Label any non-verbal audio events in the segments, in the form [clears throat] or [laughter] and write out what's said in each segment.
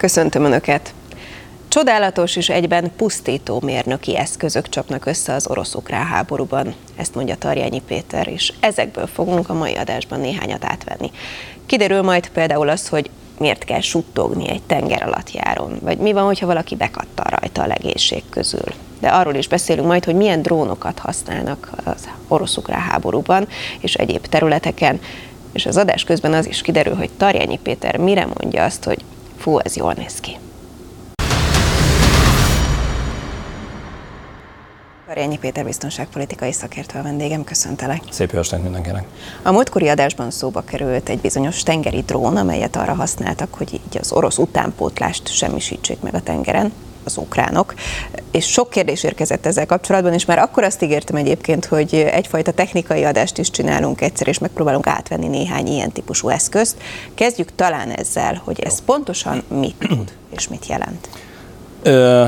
Köszöntöm Önöket! Csodálatos és egyben pusztító mérnöki eszközök csapnak össze az orosz-ukrán háborúban, ezt mondja Tarjányi Péter, és ezekből fogunk a mai adásban néhányat átvenni. Kiderül majd például az, hogy miért kell suttogni egy tenger alatt járon, vagy mi van, hogyha valaki bekattal rajta a legészség közül. De arról is beszélünk majd, hogy milyen drónokat használnak az orosz-ukrán háborúban és egyéb területeken, és az adás közben az is kiderül, hogy Tarjányi Péter mire mondja azt, hogy fú, ez jól néz ki. Karjányi Péter biztonságpolitikai szakértő a vendégem, köszöntelek. Szép jó estét mindenkinek. A múltkori adásban szóba került egy bizonyos tengeri drón, amelyet arra használtak, hogy így az orosz utánpótlást semmisítsék meg a tengeren az ukránok. És sok kérdés érkezett ezzel kapcsolatban, és már akkor azt ígértem egyébként, hogy egyfajta technikai adást is csinálunk egyszer, és megpróbálunk átvenni néhány ilyen típusú eszközt. Kezdjük talán ezzel, hogy ez pontosan mit tud [clears throat] és mit jelent.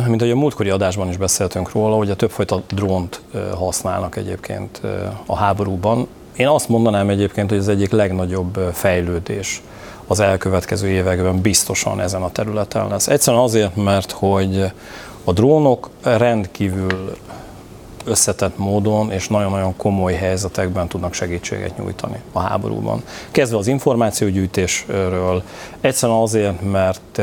Mint ahogy a múltkori adásban is beszéltünk róla, hogy a többfajta drónt használnak egyébként a háborúban. Én azt mondanám egyébként, hogy ez egyik legnagyobb fejlődés az elkövetkező években biztosan ezen a területen lesz. Egyszerűen azért, mert hogy a drónok rendkívül összetett módon és nagyon-nagyon komoly helyzetekben tudnak segítséget nyújtani a háborúban. Kezdve az információgyűjtésről, egyszerűen azért, mert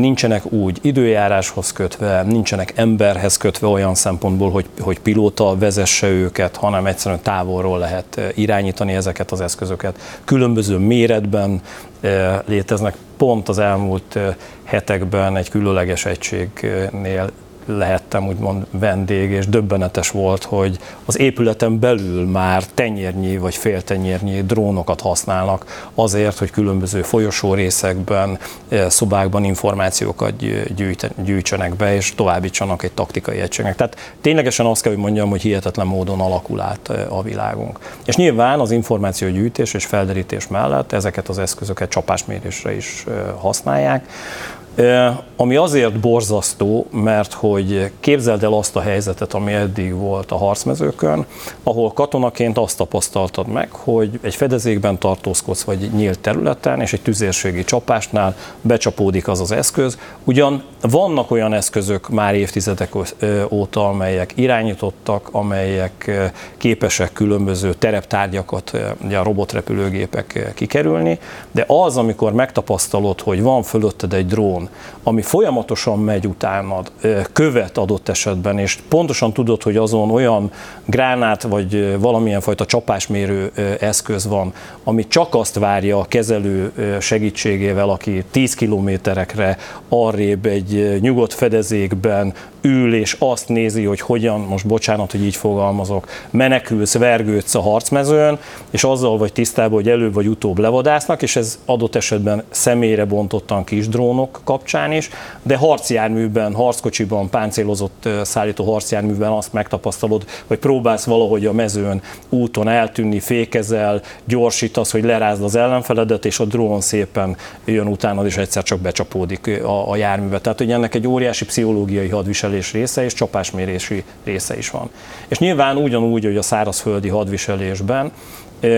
nincsenek úgy időjáráshoz kötve, nincsenek emberhez kötve olyan szempontból, hogy, hogy pilóta vezesse őket, hanem egyszerűen távolról lehet eh, irányítani ezeket az eszközöket. Különböző méretben eh, léteznek. Pont az elmúlt eh, hetekben egy különleges egységnél lehettem úgymond vendég, és döbbenetes volt, hogy az épületen belül már tenyérnyi vagy féltenyérnyi drónokat használnak azért, hogy különböző folyosó részekben, eh, szobákban információkat gyűjtsenek be, és továbbítsanak egy taktikai egységnek. Tehát ténylegesen azt kell, hogy mondjam, hogy hihetetlen módon alakul át eh, a világunk. És nyilván az információgyűjtés és felderítés mellett ezeket az eszközöket csapásmérésre is eh, használják. Ami azért borzasztó, mert hogy képzeld el azt a helyzetet, ami eddig volt a harcmezőkön, ahol katonaként azt tapasztaltad meg, hogy egy fedezékben tartózkodsz, vagy nyílt területen, és egy tüzérségi csapásnál becsapódik az az eszköz. Ugyan vannak olyan eszközök már évtizedek óta, amelyek irányítottak, amelyek képesek különböző tereptárgyakat, ugye a robotrepülőgépek kikerülni, de az, amikor megtapasztalod, hogy van fölötted egy drón, ami folyamatosan megy utánad, követ adott esetben, és pontosan tudod, hogy azon olyan gránát vagy valamilyen fajta csapásmérő eszköz van, ami csak azt várja a kezelő segítségével, aki 10 kilométerekre arrébb egy nyugodt fedezékben ül és azt nézi, hogy hogyan, most bocsánat, hogy így fogalmazok, menekülsz, vergődsz a harcmezőn, és azzal vagy tisztában, hogy előbb vagy utóbb levadásznak, és ez adott esetben személyre bontottan kis drónok kapcsán is, de harcjárműben, harckocsiban, páncélozott szállító harcjárműben azt megtapasztalod, hogy próbálsz valahogy a mezőn, úton eltűnni, fékezel, gyorsítasz, hogy lerázd az ellenfeledet, és a drón szépen jön utánad, és egyszer csak becsapódik a, a járműbe. Tehát, hogy ennek egy óriási pszichológiai hadviselés része és csapásmérési része is van. És nyilván ugyanúgy, hogy a szárazföldi hadviselésben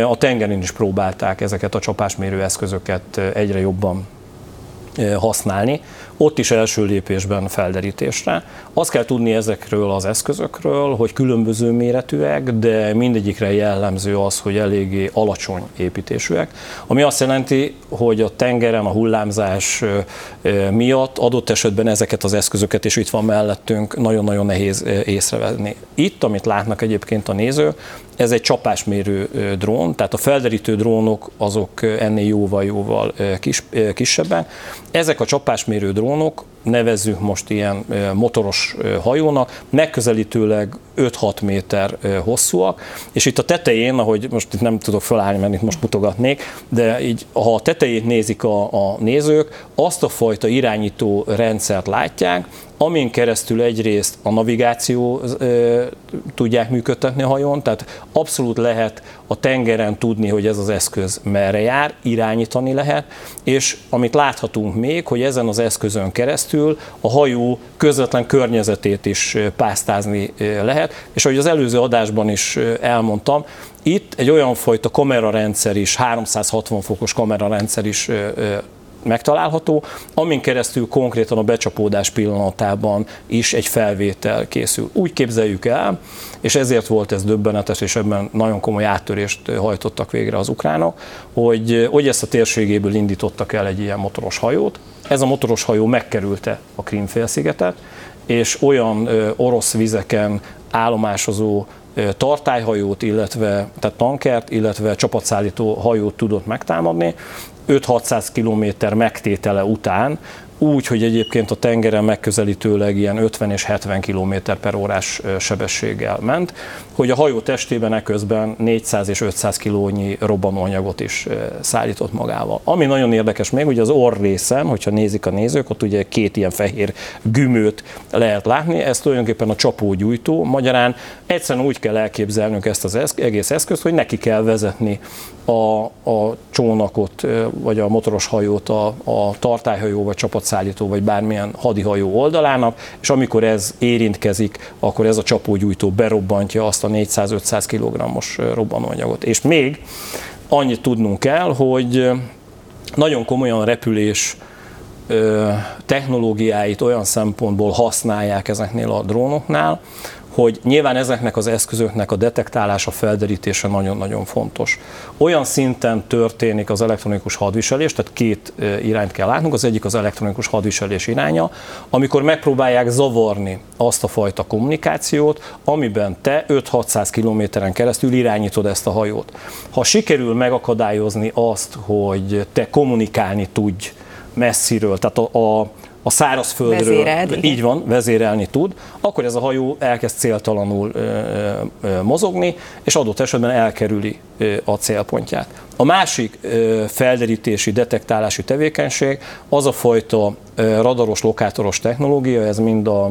a tengeren is próbálták ezeket a csapásmérő eszközöket egyre jobban használni, ott is első lépésben felderítésre. Azt kell tudni ezekről az eszközökről, hogy különböző méretűek, de mindegyikre jellemző az, hogy eléggé alacsony építésűek, ami azt jelenti, hogy a tengeren a hullámzás miatt adott esetben ezeket az eszközöket, és itt van mellettünk, nagyon-nagyon nehéz észrevenni. Itt, amit látnak egyébként a néző, ez egy csapásmérő drón, tehát a felderítő drónok azok ennél jóval-jóval kis, kisebbek. Ezek a csapásmérő drónok nevezzük most ilyen motoros hajónak, megközelítőleg 5-6 méter hosszúak, és itt a tetején, ahogy most itt nem tudok felállni, mert itt most mutogatnék, de így, ha a tetejét nézik a, a nézők, azt a fajta irányító rendszert látják, amin keresztül egyrészt a navigáció e, tudják működtetni a hajón, tehát abszolút lehet a tengeren tudni, hogy ez az eszköz merre jár, irányítani lehet, és amit láthatunk még, hogy ezen az eszközön keresztül a hajó közvetlen környezetét is pásztázni lehet, és ahogy az előző adásban is elmondtam, itt egy olyan fajta kamerarendszer is, 360 fokos kamerarendszer is megtalálható, amin keresztül konkrétan a becsapódás pillanatában is egy felvétel készül. Úgy képzeljük el, és ezért volt ez döbbenetes, és ebben nagyon komoly áttörést hajtottak végre az ukránok, hogy, hogy ezt a térségéből indítottak el egy ilyen motoros hajót. Ez a motoros hajó megkerülte a Krímfélszigetet, és olyan orosz vizeken állomásozó tartályhajót, illetve tehát tankert, illetve csapatszállító hajót tudott megtámadni. 5-600 kilométer megtétele után úgy, hogy egyébként a tengeren megközelítőleg ilyen 50 és 70 km per órás sebességgel ment, hogy a hajó testében eközben 400 és 500 kilónyi robbanóanyagot is szállított magával. Ami nagyon érdekes még, hogy az orr részen, hogyha nézik a nézők, ott ugye két ilyen fehér gümőt lehet látni, ez tulajdonképpen a csapógyújtó, magyarán egyszerűen úgy kell elképzelnünk ezt az egész eszközt, hogy neki kell vezetni a, a csónakot, vagy a motoros hajót a, a tartályhajó, vagy csapatszállító, vagy bármilyen hadihajó oldalának, és amikor ez érintkezik, akkor ez a csapógyújtó berobbantja azt a 400-500 kg-os robbanóanyagot. És még annyit tudnunk kell, hogy nagyon komolyan repülés technológiáit olyan szempontból használják ezeknél a drónoknál, hogy nyilván ezeknek az eszközöknek a detektálása, felderítése nagyon-nagyon fontos. Olyan szinten történik az elektronikus hadviselés, tehát két irányt kell látnunk, az egyik az elektronikus hadviselés iránya, amikor megpróbálják zavarni azt a fajta kommunikációt, amiben te 5-600 kilométeren keresztül irányítod ezt a hajót. Ha sikerül megakadályozni azt, hogy te kommunikálni tudj messziről, tehát a, a a szárazföldről Vezéreld, így van, vezérelni tud, akkor ez a hajó elkezd céltalanul ö, ö, mozogni, és adott esetben elkerüli ö, a célpontját. A másik ö, felderítési, detektálási tevékenység az a fajta ö, radaros, lokátoros technológia, ez mind a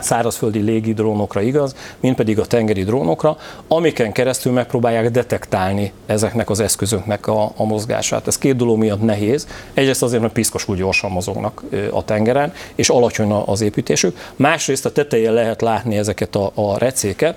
szárazföldi légi drónokra igaz, mint pedig a tengeri drónokra, amiken keresztül megpróbálják detektálni ezeknek az eszközöknek a, a mozgását. Ez két dolog miatt nehéz. Egyrészt azért, mert piszkosul gyorsan mozognak a tengeren, és alacsony az építésük. Másrészt a tetején lehet látni ezeket a, a recéket,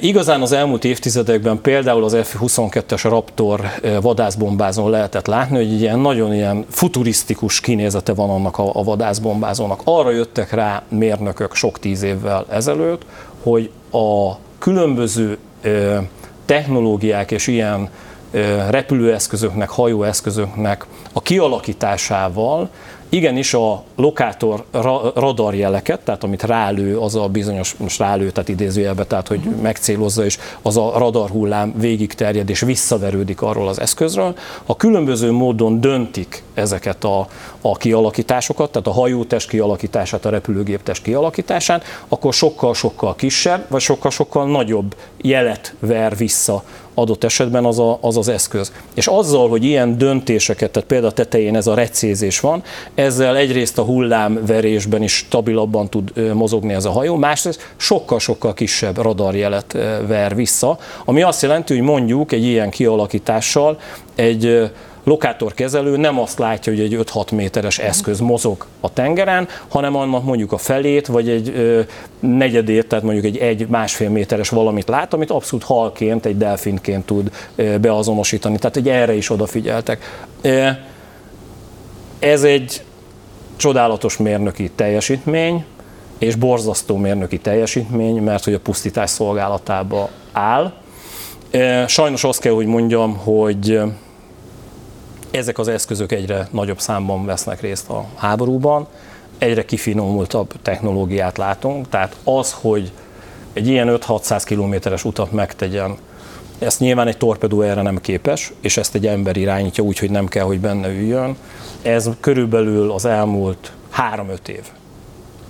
Igazán az elmúlt évtizedekben például az F-22-es Raptor vadászbombázón lehetett látni, hogy ilyen nagyon ilyen futurisztikus kinézete van annak a, a vadászbombázónak. Arra jöttek rá mérnökök sok tíz évvel ezelőtt, hogy a különböző technológiák és ilyen repülőeszközöknek, hajóeszközöknek a kialakításával igenis a lokátor radarjeleket, tehát amit rálő, az a bizonyos, most rálő, tehát idézőjelbe, tehát hogy uh-huh. megcélozza, és az a radar hullám végig terjed és visszaverődik arról az eszközről. Ha különböző módon döntik ezeket a, a kialakításokat, tehát a hajótest kialakítását, a repülőgéptest kialakítását, akkor sokkal-sokkal kisebb, vagy sokkal-sokkal nagyobb jelet ver vissza adott esetben az, a, az az eszköz. És azzal, hogy ilyen döntéseket, tehát például a tetején ez a recézés van, ezzel egyrészt a hullámverésben is stabilabban tud mozogni ez a hajó, másrészt sokkal-sokkal kisebb radarjelet ver vissza, ami azt jelenti, hogy mondjuk egy ilyen kialakítással egy lokátorkezelő nem azt látja, hogy egy 5-6 méteres eszköz mozog a tengeren, hanem annak mondjuk a felét, vagy egy ö, negyedét, tehát mondjuk egy egy másfél méteres valamit lát, amit abszolút halként, egy delfinként tud ö, beazonosítani. Tehát egy erre is odafigyeltek. Ez egy csodálatos mérnöki teljesítmény, és borzasztó mérnöki teljesítmény, mert hogy a pusztítás szolgálatába áll. Sajnos azt kell, hogy mondjam, hogy ezek az eszközök egyre nagyobb számban vesznek részt a háborúban, egyre kifinomultabb technológiát látunk, tehát az, hogy egy ilyen 5-600 kilométeres utat megtegyen, ezt nyilván egy torpedó erre nem képes, és ezt egy ember irányítja úgy, hogy nem kell, hogy benne üljön. Ez körülbelül az elmúlt 3-5 év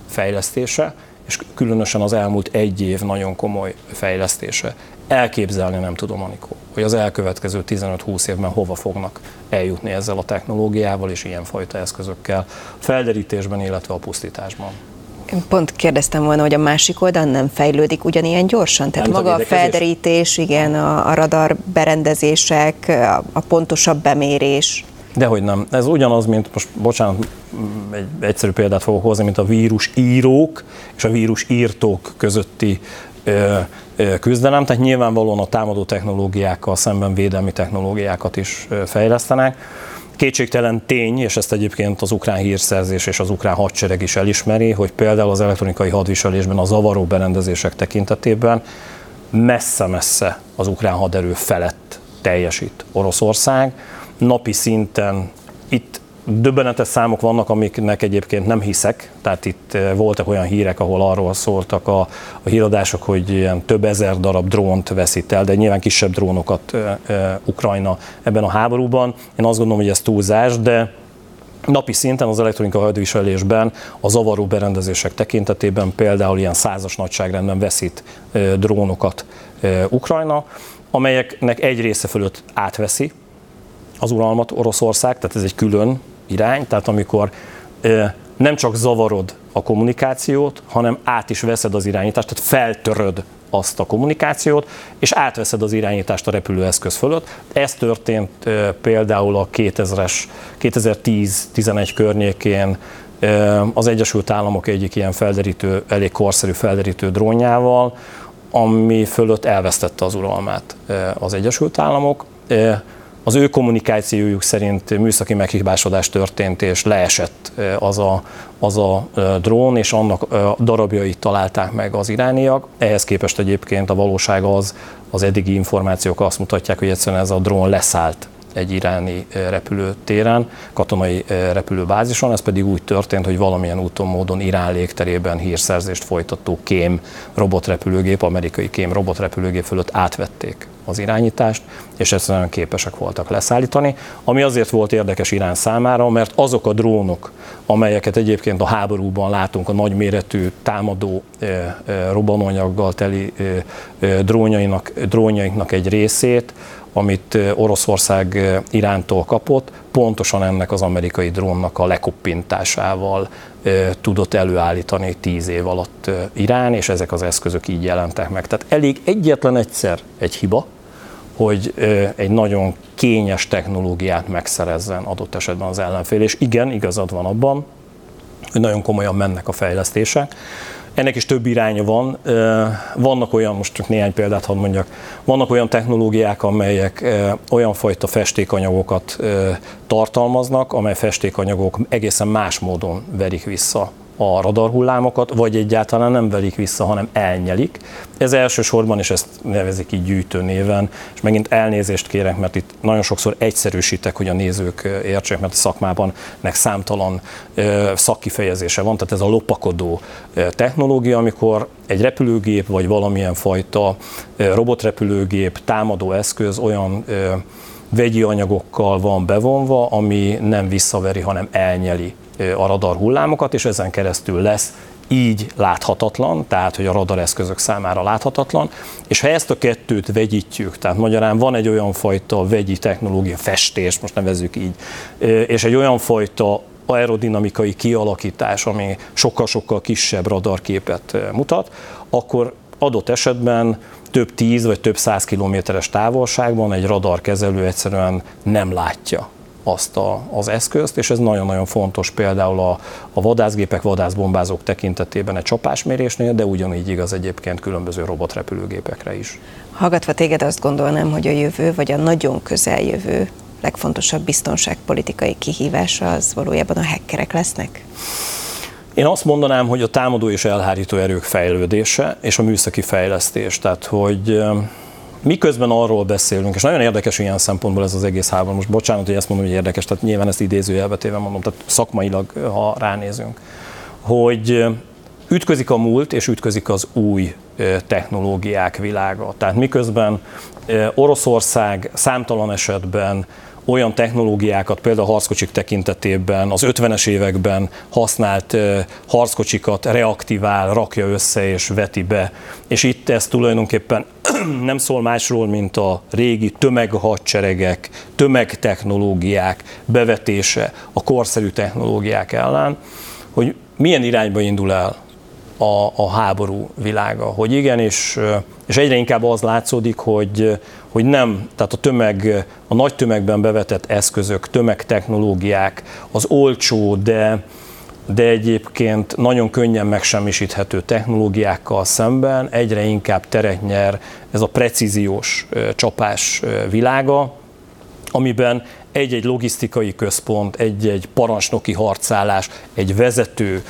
fejlesztése, és különösen az elmúlt egy év nagyon komoly fejlesztése. Elképzelni nem tudom, Anikó, hogy az elkövetkező 15-20 évben hova fognak eljutni ezzel a technológiával és ilyenfajta eszközökkel, felderítésben, illetve a pusztításban. Én pont kérdeztem volna, hogy a másik oldalon nem fejlődik ugyanilyen gyorsan? Tehát nem maga a felderítés, igen, a, a radar berendezések, a, a pontosabb bemérés. Dehogy nem. Ez ugyanaz, mint most, bocsánat, egy egyszerű példát fogok hozni, mint a vírus írók és a vírus írtók közötti küzdelem. Tehát nyilvánvalóan a támadó technológiákkal szemben védelmi technológiákat is fejlesztenek Kétségtelen tény, és ezt egyébként az ukrán hírszerzés és az ukrán hadsereg is elismeri, hogy például az elektronikai hadviselésben a zavaró berendezések tekintetében messze-messze az ukrán haderő felett teljesít Oroszország. Napi szinten itt döbbenetes számok vannak, amiknek egyébként nem hiszek, tehát itt eh, voltak olyan hírek, ahol arról szóltak a, a híradások, hogy ilyen több ezer darab drónt veszít el, de nyilván kisebb drónokat e, e, Ukrajna ebben a háborúban. Én azt gondolom, hogy ez túlzás, de Napi szinten az elektronika hadviselésben a zavaró berendezések tekintetében például ilyen százas nagyságrendben veszít drónokat Ukrajna, amelyeknek egy része fölött átveszi az uralmat Oroszország, tehát ez egy külön irány, tehát amikor nem csak zavarod a kommunikációt, hanem át is veszed az irányítást, tehát feltöröd azt a kommunikációt, és átveszed az irányítást a repülőeszköz fölött. Ez történt például a 2000-es, 2010-11 környékén az Egyesült Államok egyik ilyen felderítő, elég korszerű felderítő drónjával, ami fölött elvesztette az uralmát az Egyesült Államok az ő kommunikációjuk szerint műszaki meghibásodás történt, és leesett az a, az a drón, és annak darabjait találták meg az irániak. Ehhez képest egyébként a valóság az, az eddigi információk azt mutatják, hogy egyszerűen ez a drón leszállt egy iráni repülőtéren, katonai repülőbázison, ez pedig úgy történt, hogy valamilyen úton, módon Irán légterében hírszerzést folytató kém robotrepülőgép, amerikai kém robotrepülőgép fölött átvették az irányítást, és nagyon képesek voltak leszállítani, ami azért volt érdekes Irán számára, mert azok a drónok, amelyeket egyébként a háborúban látunk, a nagyméretű támadó robbanóanyaggal teli drónjainak, drónjainknak egy részét, amit Oroszország Irántól kapott, pontosan ennek az amerikai drónnak a lekoppintásával tudott előállítani tíz év alatt Irán, és ezek az eszközök így jelentek meg. Tehát elég egyetlen egyszer egy hiba, hogy egy nagyon kényes technológiát megszerezzen adott esetben az ellenfél. És igen, igazad van abban, hogy nagyon komolyan mennek a fejlesztések. Ennek is több iránya van. Vannak olyan, most csak néhány példát hadd mondjak, vannak olyan technológiák, amelyek olyan fajta festékanyagokat tartalmaznak, amely festékanyagok egészen más módon verik vissza a radarhullámokat, vagy egyáltalán nem velik vissza, hanem elnyelik. Ez elsősorban, és ezt nevezik így gyűjtő néven, és megint elnézést kérek, mert itt nagyon sokszor egyszerűsítek, hogy a nézők értsék, mert a szakmában nek számtalan szakkifejezése van, tehát ez a lopakodó technológia, amikor egy repülőgép, vagy valamilyen fajta robotrepülőgép, támadó eszköz olyan vegyi anyagokkal van bevonva, ami nem visszaveri, hanem elnyeli a radar hullámokat, és ezen keresztül lesz így láthatatlan, tehát hogy a radareszközök számára láthatatlan, és ha ezt a kettőt vegyítjük, tehát magyarán van egy olyan fajta vegyi technológia, festés, most nevezzük így, és egy olyan fajta aerodinamikai kialakítás, ami sokkal-sokkal kisebb radarképet mutat, akkor adott esetben több tíz vagy több száz kilométeres távolságban egy radarkezelő egyszerűen nem látja azt a, az eszközt, és ez nagyon-nagyon fontos például a, a vadászgépek, vadászbombázók tekintetében egy csapásmérésnél, de ugyanígy igaz egyébként különböző robotrepülőgépekre is. Hallgatva téged azt gondolnám, hogy a jövő, vagy a nagyon közeljövő legfontosabb biztonságpolitikai kihívása az valójában a hackerek lesznek? Én azt mondanám, hogy a támadó és elhárító erők fejlődése és a műszaki fejlesztés. Tehát, hogy miközben arról beszélünk, és nagyon érdekes ilyen szempontból ez az egész háború, most bocsánat, hogy ezt mondom, hogy érdekes, tehát nyilván ezt idézőjelbe téve mondom, tehát szakmailag, ha ránézünk, hogy ütközik a múlt és ütközik az új technológiák világa. Tehát miközben Oroszország számtalan esetben olyan technológiákat, például a harckocsik tekintetében az 50-es években használt harckocsikat reaktivál, rakja össze és veti be. És itt ez tulajdonképpen [clears throat] nem szól másról, mint a régi tömeghadseregek, tömegtechnológiák bevetése a korszerű technológiák ellen, hogy milyen irányba indul el a, a háború világa. Hogy igen, és, és egyre inkább az látszódik, hogy, hogy nem, tehát a tömeg, a nagy tömegben bevetett eszközök, tömegtechnológiák, az olcsó, de, de egyébként nagyon könnyen megsemmisíthető technológiákkal szemben egyre inkább teret nyer ez a precíziós csapás világa, amiben egy-egy logisztikai központ, egy-egy parancsnoki harcállás, egy vezető,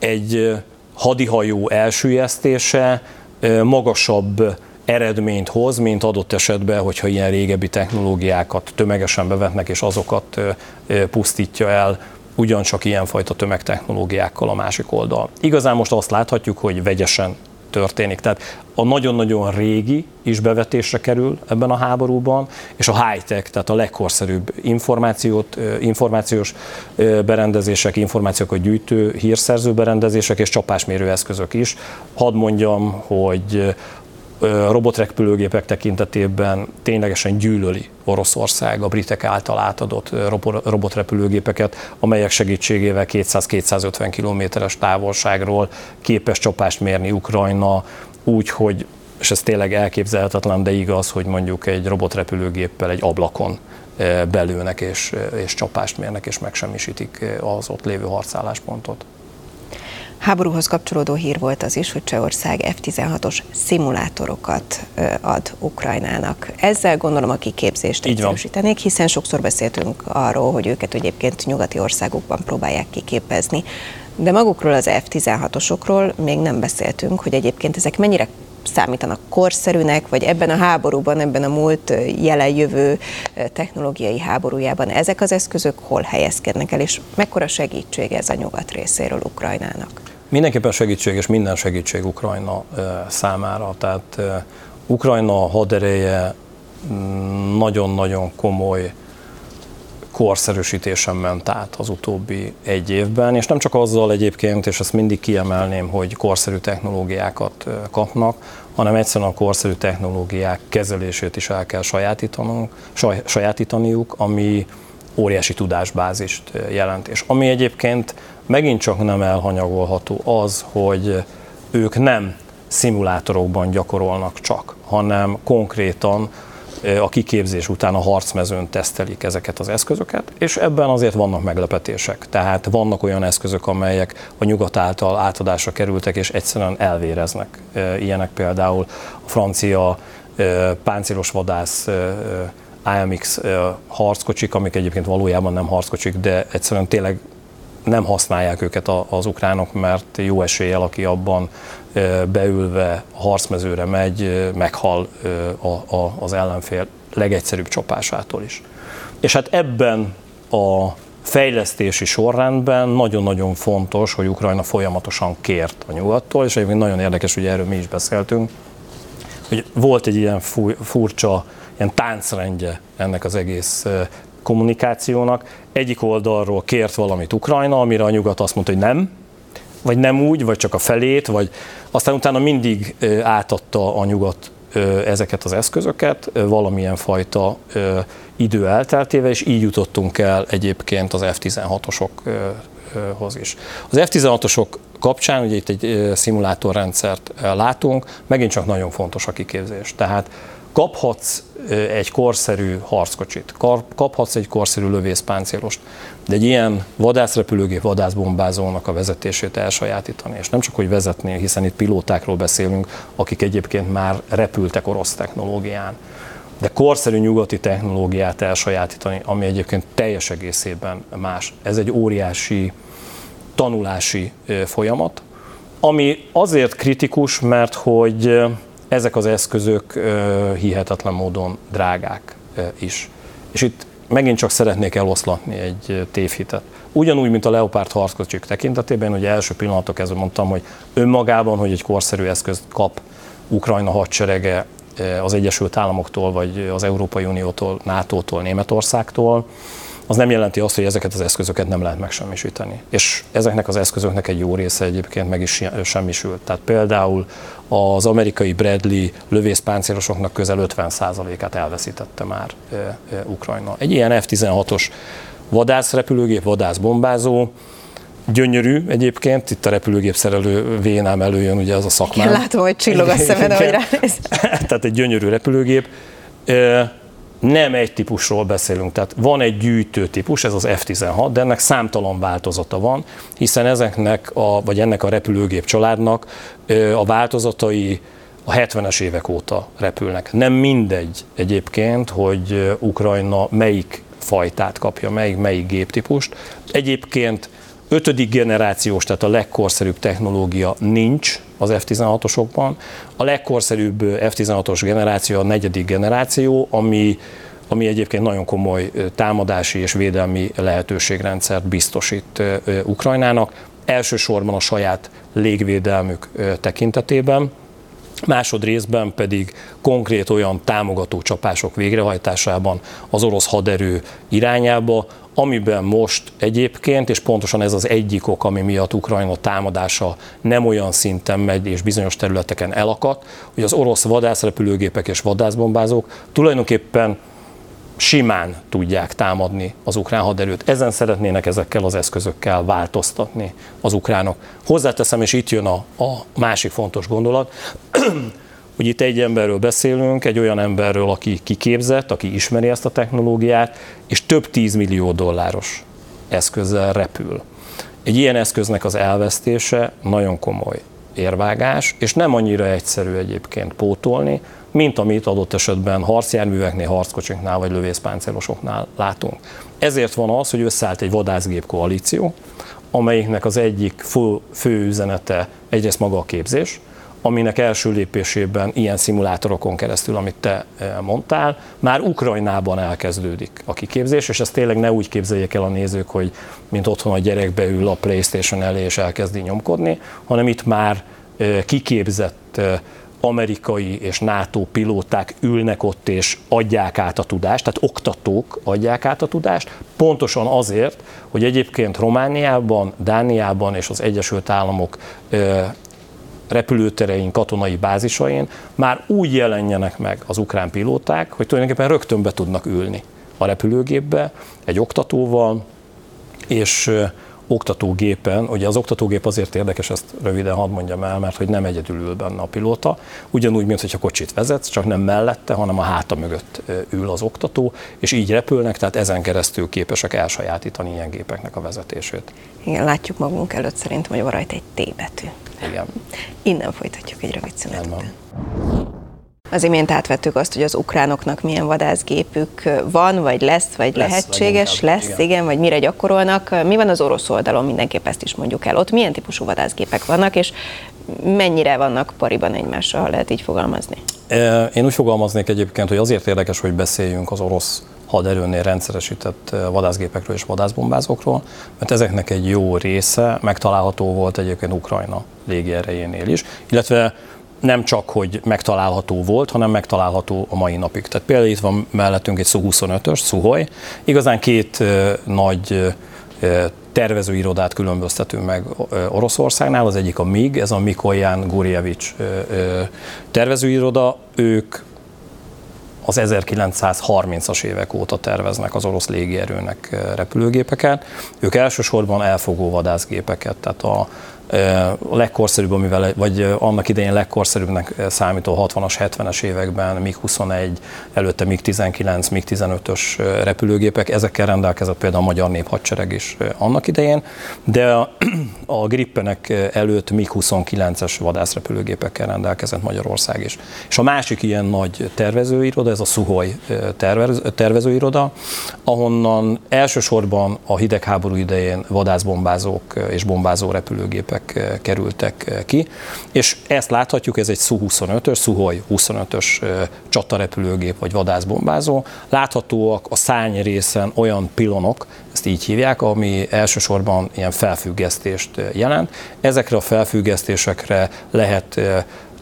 egy hadihajó elsüllyesztése magasabb eredményt hoz, mint adott esetben, hogyha ilyen régebbi technológiákat tömegesen bevetnek, és azokat pusztítja el ugyancsak ilyenfajta tömegtechnológiákkal a másik oldal. Igazán most azt láthatjuk, hogy vegyesen történik. Tehát a nagyon-nagyon régi is bevetésre kerül ebben a háborúban, és a high-tech, tehát a legkorszerűbb információt, információs berendezések, információkat gyűjtő, hírszerző berendezések és csapásmérő eszközök is. Hadd mondjam, hogy robotrepülőgépek tekintetében ténylegesen gyűlöli Oroszország a britek által átadott robotrepülőgépeket, amelyek segítségével 200-250 kilométeres távolságról képes csapást mérni Ukrajna úgy, hogy és ez tényleg elképzelhetetlen, de igaz, hogy mondjuk egy robotrepülőgéppel egy ablakon belőnek és, és csapást mérnek, és megsemmisítik az ott lévő harcálláspontot. Háborúhoz kapcsolódó hír volt az is, hogy Csehország F-16-os szimulátorokat ad Ukrajnának. Ezzel gondolom a kiképzést egyszerűsítenék, hiszen sokszor beszéltünk arról, hogy őket egyébként nyugati országokban próbálják kiképezni. De magukról az F-16-osokról még nem beszéltünk, hogy egyébként ezek mennyire számítanak korszerűnek, vagy ebben a háborúban, ebben a múlt jelen-jövő technológiai háborújában ezek az eszközök hol helyezkednek el, és mekkora segítség ez a nyugat részéről Ukrajnának? Mindenképpen segítség, és minden segítség Ukrajna számára. Tehát Ukrajna hadereje mm, nagyon-nagyon komoly korszerűsítésen ment át az utóbbi egy évben, és nem csak azzal egyébként, és ezt mindig kiemelném, hogy korszerű technológiákat kapnak, hanem egyszerűen a korszerű technológiák kezelését is el kell sajátítanunk, saj, sajátítaniuk, ami óriási tudásbázist jelent. És ami egyébként megint csak nem elhanyagolható az, hogy ők nem szimulátorokban gyakorolnak csak, hanem konkrétan a kiképzés után a harcmezőn tesztelik ezeket az eszközöket, és ebben azért vannak meglepetések. Tehát vannak olyan eszközök, amelyek a nyugat által átadásra kerültek, és egyszerűen elvéreznek. Ilyenek például a francia páncélos vadász AMX harckocsik, amik egyébként valójában nem harckocsik, de egyszerűen tényleg nem használják őket az ukránok, mert jó eséllyel, aki abban beülve harcmezőre megy, meghal az ellenfél legegyszerűbb csapásától is. És hát ebben a fejlesztési sorrendben nagyon-nagyon fontos, hogy Ukrajna folyamatosan kért a nyugattól, és egyébként nagyon érdekes, hogy erről mi is beszéltünk, hogy volt egy ilyen furcsa ilyen táncrendje ennek az egész kommunikációnak. Egyik oldalról kért valamit Ukrajna, amire a nyugat azt mondta, hogy nem, vagy nem úgy, vagy csak a felét, vagy aztán utána mindig átadta a nyugat ezeket az eszközöket valamilyen fajta idő elteltével, és így jutottunk el egyébként az F-16-osokhoz is. Az F-16-osok kapcsán, ugye itt egy szimulátorrendszert látunk, megint csak nagyon fontos a kiképzés. Tehát kaphatsz egy korszerű harckocsit, kaphatsz egy korszerű lövészpáncélost, de egy ilyen vadászrepülőgép, vadászbombázónak a vezetését elsajátítani, és nem csak hogy vezetni, hiszen itt pilótákról beszélünk, akik egyébként már repültek orosz technológián, de korszerű nyugati technológiát elsajátítani, ami egyébként teljes egészében más. Ez egy óriási tanulási folyamat, ami azért kritikus, mert hogy ezek az eszközök hihetetlen módon drágák is. És itt megint csak szeretnék eloszlatni egy tévhitet. Ugyanúgy, mint a Leopard harckocsik tekintetében, ugye első pillanatok kezdve mondtam, hogy önmagában, hogy egy korszerű eszközt kap Ukrajna hadserege az Egyesült Államoktól, vagy az Európai Uniótól, NATO-tól, Németországtól, az nem jelenti azt, hogy ezeket az eszközöket nem lehet megsemmisíteni. És ezeknek az eszközöknek egy jó része egyébként meg is semmisült. Tehát például az amerikai Bradley lövészpáncélosoknak közel 50%-át elveszítette már Ukrajna. Egy ilyen F-16-os vadászrepülőgép, vadászbombázó, gyönyörű egyébként, itt a repülőgép szerelő vénám előjön ugye az a szakmám. Igen, látom, hogy csillog a szemed, ahogy ránéz. [laughs] Tehát egy gyönyörű repülőgép nem egy típusról beszélünk. Tehát van egy gyűjtő típus, ez az F-16, de ennek számtalan változata van, hiszen ezeknek, a, vagy ennek a repülőgép családnak a változatai a 70-es évek óta repülnek. Nem mindegy egyébként, hogy Ukrajna melyik fajtát kapja, melyik, melyik géptípust. Egyébként ötödik generációs, tehát a legkorszerűbb technológia nincs az F-16-osokban. A legkorszerűbb F-16-os generáció a negyedik generáció, ami ami egyébként nagyon komoly támadási és védelmi lehetőségrendszert biztosít Ukrajnának, elsősorban a saját légvédelmük tekintetében, másodrészben pedig konkrét olyan támogató csapások végrehajtásában az orosz haderő irányába, amiben most egyébként, és pontosan ez az egyik ok, ami miatt Ukrajna támadása nem olyan szinten megy, és bizonyos területeken elakadt, hogy az orosz vadászrepülőgépek és vadászbombázók tulajdonképpen simán tudják támadni az ukrán haderőt. Ezen szeretnének ezekkel az eszközökkel változtatni az ukránok. Hozzáteszem, és itt jön a, a másik fontos gondolat, hogy itt egy emberről beszélünk, egy olyan emberről, aki kiképzett, aki ismeri ezt a technológiát, és több tízmillió dolláros eszközzel repül. Egy ilyen eszköznek az elvesztése nagyon komoly érvágás, és nem annyira egyszerű egyébként pótolni, mint amit adott esetben harcjárműveknél, harckocsinknál vagy lövészpáncélosoknál látunk. Ezért van az, hogy összeállt egy vadászgép koalíció, amelyiknek az egyik fő, fő üzenete egyrészt maga a képzés, aminek első lépésében ilyen szimulátorokon keresztül, amit te eh, mondtál, már Ukrajnában elkezdődik a kiképzés, és ezt tényleg ne úgy képzeljék el a nézők, hogy mint otthon a gyerek beül a Playstation elé és elkezdi nyomkodni, hanem itt már eh, kiképzett eh, amerikai és NATO pilóták ülnek ott és adják át a tudást, tehát oktatók adják át a tudást, pontosan azért, hogy egyébként Romániában, Dániában és az Egyesült Államok repülőterein, katonai bázisain már úgy jelenjenek meg az ukrán pilóták, hogy tulajdonképpen rögtön be tudnak ülni a repülőgépbe egy oktatóval, és oktatógépen, ugye az oktatógép azért érdekes, ezt röviden hadd mondjam el, mert hogy nem egyedül ül benne a pilóta, ugyanúgy, mint hogyha kocsit vezetsz, csak nem mellette, hanem a háta mögött ül az oktató, és így repülnek, tehát ezen keresztül képesek elsajátítani ilyen gépeknek a vezetését. Igen, látjuk magunk előtt szerintem, hogy van rajta egy T betű. Igen. Innen folytatjuk egy rövid szünet után. Az imént átvettük azt, hogy az ukránoknak milyen vadászgépük van, vagy lesz, vagy lesz, lehetséges, lesz, igen. igen, vagy mire gyakorolnak. Mi van az orosz oldalon, mindenképp ezt is mondjuk el. Ott milyen típusú vadászgépek vannak, és mennyire vannak pariban egymással, ha lehet így fogalmazni? Én úgy fogalmaznék egyébként, hogy azért érdekes, hogy beszéljünk az orosz haderőnél rendszeresített vadászgépekről és vadászbombázókról, mert ezeknek egy jó része megtalálható volt egyébként Ukrajna légierejénél is, illetve nem csak, hogy megtalálható volt, hanem megtalálható a mai napig. Tehát például itt van mellettünk egy Su-25-ös, Suhoj. Igazán két nagy tervezőirodát különböztetünk meg Oroszországnál, az egyik a MIG, ez a Mikoyan Gurjevics tervezőiroda, ők az 1930-as évek óta terveznek az orosz légierőnek repülőgépeket. Ők elsősorban elfogó vadászgépeket, tehát a a legkorszerűbb, amivel, vagy annak idején legkorszerűbbnek számító 60-as, 70-es években MiG-21, előtte MiG-19, MiG-15-ös repülőgépek, ezekkel rendelkezett például a magyar néphadsereg is annak idején, de a, [clears throat] Grippenek előtt MiG-29-es vadászrepülőgépekkel rendelkezett Magyarország is. És a másik ilyen nagy tervezőiroda, ez a Suhoj tervezőiroda, ahonnan elsősorban a hidegháború idején vadászbombázók és bombázó repülőgépek eh, kerültek eh, ki, és ezt láthatjuk, ez egy Su-25-ös, Suhoj 25-ös eh, csatarepülőgép vagy vadászbombázó. Láthatóak a szárny részen olyan pilonok, ezt így hívják, ami elsősorban ilyen felfüggesztést jelent. Ezekre a felfüggesztésekre lehet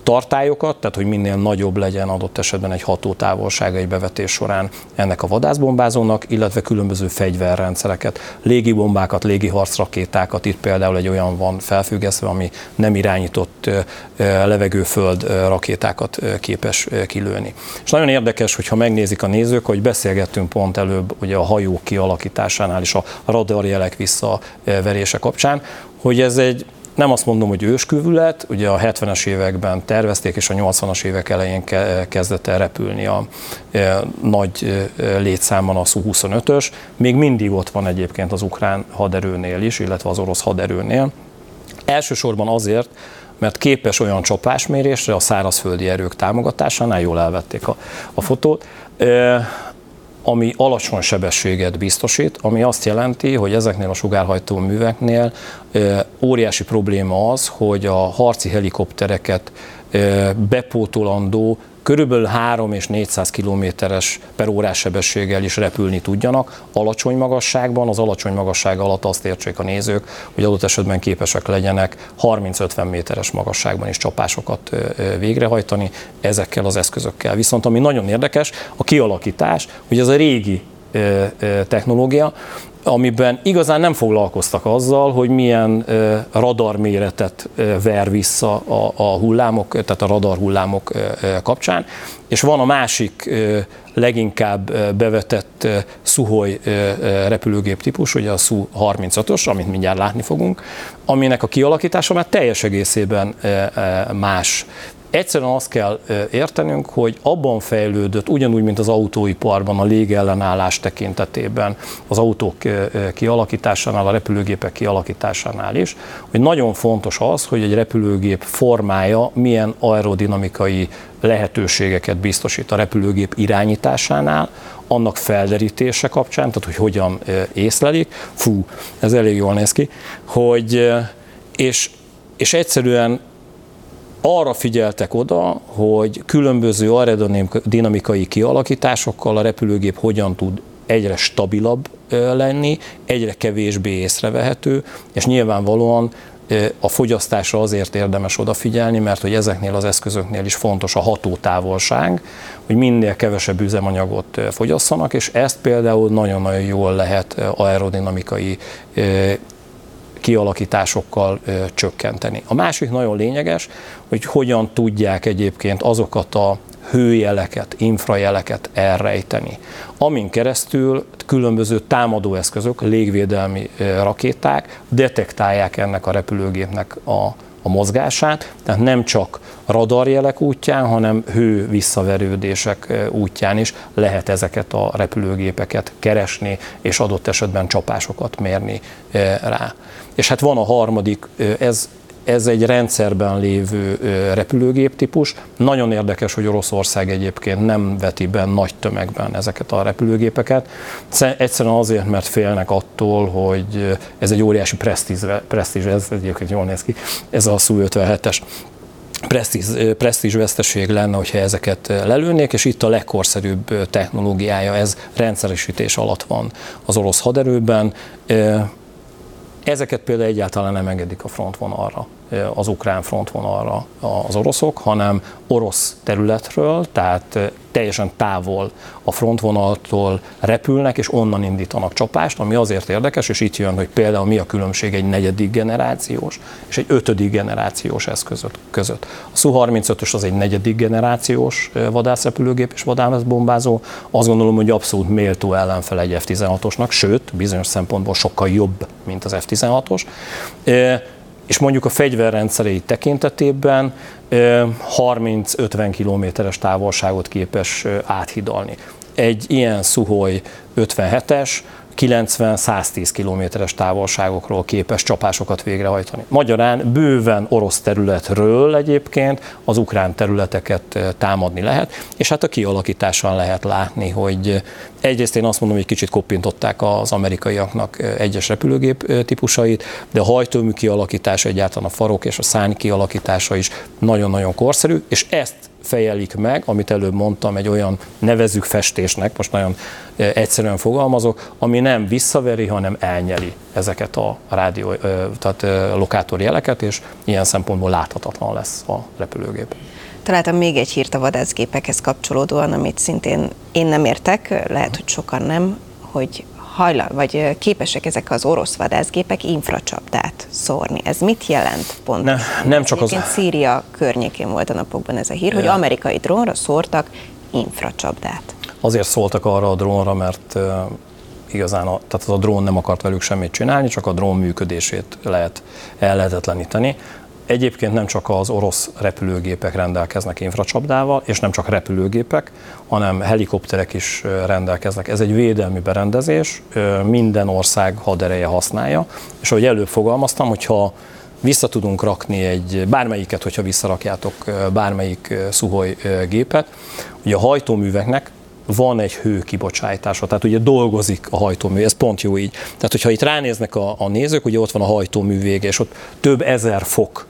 tartályokat, tehát hogy minél nagyobb legyen adott esetben egy hatótávolság egy bevetés során ennek a vadászbombázónak, illetve különböző fegyverrendszereket, légibombákat, légiharcrakétákat, itt például egy olyan van felfüggesztve, ami nem irányított levegőföld rakétákat képes kilőni. És nagyon érdekes, hogyha megnézik a nézők, hogy beszélgettünk pont előbb ugye a hajó kialakításánál is a radarjelek visszaverése kapcsán, hogy ez egy nem azt mondom, hogy őskövület, ugye a 70-es években tervezték, és a 80-as évek elején kezdett el repülni a e, nagy e, létszámban a Su-25-ös. Még mindig ott van egyébként az ukrán haderőnél is, illetve az orosz haderőnél. Elsősorban azért, mert képes olyan csapásmérésre a szárazföldi erők támogatásánál, jól elvették a, a fotót, ami alacsony sebességet biztosít, ami azt jelenti, hogy ezeknél a sugárhajtó műveknél óriási probléma az, hogy a harci helikoptereket bepótolandó körülbelül 3 és 400 kilométeres per órás sebességgel is repülni tudjanak alacsony magasságban. Az alacsony magasság alatt azt értsék a nézők, hogy adott esetben képesek legyenek 30-50 méteres magasságban is csapásokat végrehajtani ezekkel az eszközökkel. Viszont ami nagyon érdekes, a kialakítás, hogy ez a régi technológia, amiben igazán nem foglalkoztak azzal, hogy milyen radarméretet ver vissza a, hullámok, tehát a radar hullámok kapcsán. És van a másik leginkább bevetett Suhoi repülőgép típus, ugye a Su-35-os, amit mindjárt látni fogunk, aminek a kialakítása már teljes egészében más. Egyszerűen azt kell értenünk, hogy abban fejlődött, ugyanúgy, mint az autóiparban, a légellenállás tekintetében, az autók kialakításánál, a repülőgépek kialakításánál is, hogy nagyon fontos az, hogy egy repülőgép formája milyen aerodinamikai lehetőségeket biztosít a repülőgép irányításánál, annak felderítése kapcsán, tehát hogy hogyan észlelik, fú, ez elég jól néz ki, hogy és, és egyszerűen arra figyeltek oda, hogy különböző aerodinamikai kialakításokkal a repülőgép hogyan tud egyre stabilabb lenni, egyre kevésbé észrevehető, és nyilvánvalóan a fogyasztásra azért érdemes odafigyelni, mert hogy ezeknél az eszközöknél is fontos a hatótávolság, hogy minél kevesebb üzemanyagot fogyasszanak, és ezt például nagyon-nagyon jól lehet aerodinamikai kialakításokkal ö, csökkenteni. A másik nagyon lényeges, hogy hogyan tudják egyébként azokat a hőjeleket, infrajeleket elrejteni, amin keresztül különböző támadóeszközök, légvédelmi rakéták detektálják ennek a repülőgépnek a, a mozgását, tehát nem csak radarjelek útján, hanem hő visszaverődések útján is lehet ezeket a repülőgépeket keresni, és adott esetben csapásokat mérni rá. És hát van a harmadik, ez, ez egy rendszerben lévő repülőgép típus. Nagyon érdekes, hogy Oroszország egyébként nem veti be nagy tömegben ezeket a repülőgépeket. Egyszerűen azért, mert félnek attól, hogy ez egy óriási presztíz, presztíz ez egyébként jól néz ki, ez a Su-57-es presztízs veszteség lenne, hogyha ezeket lelőnék, és itt a legkorszerűbb technológiája, ez rendszeresítés alatt van az orosz haderőben. Ezeket például egyáltalán nem engedik a frontvonalra, az ukrán frontvonalra az oroszok, hanem orosz területről, tehát teljesen távol a frontvonaltól repülnek, és onnan indítanak csapást, ami azért érdekes, és itt jön, hogy például mi a különbség egy negyedik generációs és egy ötödik generációs eszköz között. A Su-35-ös az egy negyedik generációs vadászrepülőgép és vadászbombázó, azt gondolom, hogy abszolút méltó ellenfel egy F-16-osnak, sőt, bizonyos szempontból sokkal jobb, mint az F-16-os és mondjuk a fegyverrendszerei tekintetében 30-50 kilométeres távolságot képes áthidalni. Egy ilyen Suhoi 57-es 90-110 kilométeres távolságokról képes csapásokat végrehajtani. Magyarán bőven orosz területről egyébként az ukrán területeket támadni lehet, és hát a kialakításán lehet látni, hogy egyrészt én azt mondom, hogy kicsit koppintották az amerikaiaknak egyes repülőgép típusait, de a hajtómű kialakítása, egyáltalán a farok és a szárny kialakítása is nagyon-nagyon korszerű, és ezt fejelik meg, amit előbb mondtam, egy olyan nevezük festésnek, most nagyon egyszerűen fogalmazok, ami nem visszaveri, hanem elnyeli ezeket a rádió, tehát lokátor jeleket, és ilyen szempontból láthatatlan lesz a repülőgép. Találtam még egy hírt a vadászgépekhez kapcsolódóan, amit szintén én nem értek, lehet, hogy sokan nem, hogy hajla, vagy képesek ezek az orosz vadászgépek infracsapdát szórni. Ez mit jelent pont? Ne, nem csak az... Szíria környékén volt a napokban ez a hír, hogy amerikai drónra szórtak infracsapdát. Azért szóltak arra a drónra, mert uh, igazán a, tehát az a drón nem akart velük semmit csinálni, csak a drón működését lehet ellehetetleníteni. Egyébként nem csak az orosz repülőgépek rendelkeznek infracsapdával, és nem csak repülőgépek, hanem helikopterek is rendelkeznek. Ez egy védelmi berendezés, minden ország hadereje használja, és ahogy előbb fogalmaztam, hogyha vissza tudunk rakni egy, bármelyiket, hogyha visszarakjátok bármelyik szuhoj gépet, ugye a hajtóműveknek van egy hő kibocsátása, tehát ugye dolgozik a hajtómű, ez pont jó így. Tehát, hogyha itt ránéznek a, a nézők, ugye ott van a hajtómű vége, és ott több ezer fok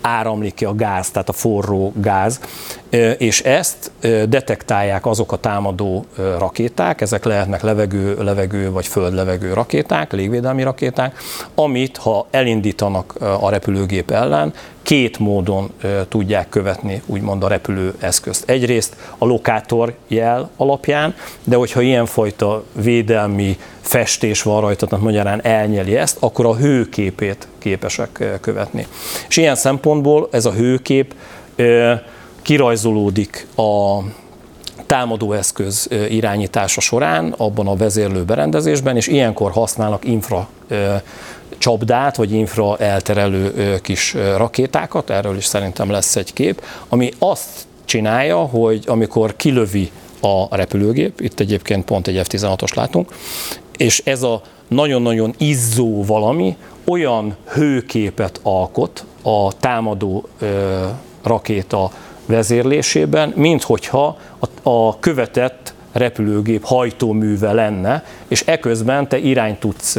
áramlik ki a gáz, tehát a forró gáz, és ezt detektálják azok a támadó rakéták, ezek lehetnek levegő, levegő vagy földlevegő rakéták, légvédelmi rakéták, amit ha elindítanak a repülőgép ellen, két módon tudják követni úgymond a repülőeszközt. Egyrészt a lokátor jel alapján, de hogyha ilyenfajta védelmi festés van rajta, tehát magyarán elnyeli ezt, akkor a hőképét képesek követni. És ilyen szempontból ez a hőkép kirajzolódik a támadóeszköz irányítása során, abban a vezérlő berendezésben, és ilyenkor használnak infra csapdát, vagy infra elterelő kis rakétákat, erről is szerintem lesz egy kép, ami azt csinálja, hogy amikor kilövi a repülőgép, itt egyébként pont egy F-16-os látunk, és ez a nagyon-nagyon izzó valami olyan hőképet alkot a támadó rakéta vezérlésében, mint hogyha a, a követett repülőgép hajtóműve lenne, és eközben te irányt tudsz